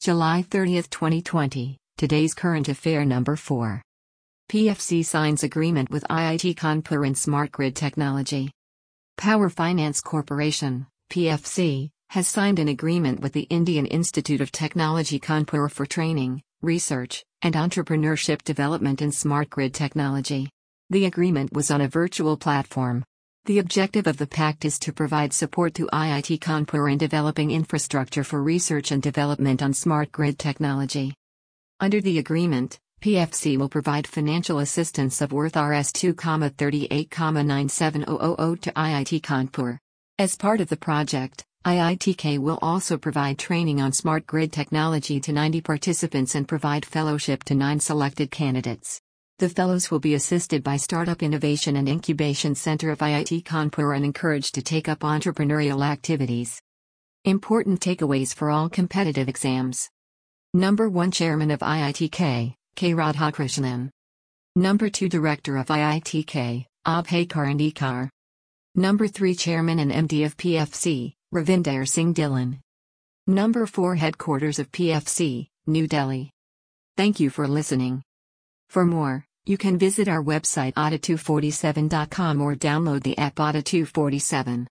July 30, 2020, today's current affair number 4. PFC signs agreement with IIT Kanpur in smart grid technology. Power Finance Corporation, PFC, has signed an agreement with the Indian Institute of Technology Kanpur for training, research, and entrepreneurship development in smart grid technology. The agreement was on a virtual platform. The objective of the pact is to provide support to IIT Kanpur in developing infrastructure for research and development on smart grid technology. Under the agreement, PFC will provide financial assistance of worth Rs 2,38,97000 to IIT Kanpur. As part of the project, IITK will also provide training on smart grid technology to 90 participants and provide fellowship to 9 selected candidates. The fellows will be assisted by Startup Innovation and Incubation Center of IIT Kanpur and encouraged to take up entrepreneurial activities. Important takeaways for all competitive exams. Number 1 Chairman of IITK, K. Radhakrishnan. Number 2 Director of IITK, Abhay Karandikar. Number 3 Chairman and MD of PFC, Ravinder Singh Dhillon. Number 4 Headquarters of PFC, New Delhi. Thank you for listening. For more, you can visit our website adda247.com or download the app Adda247.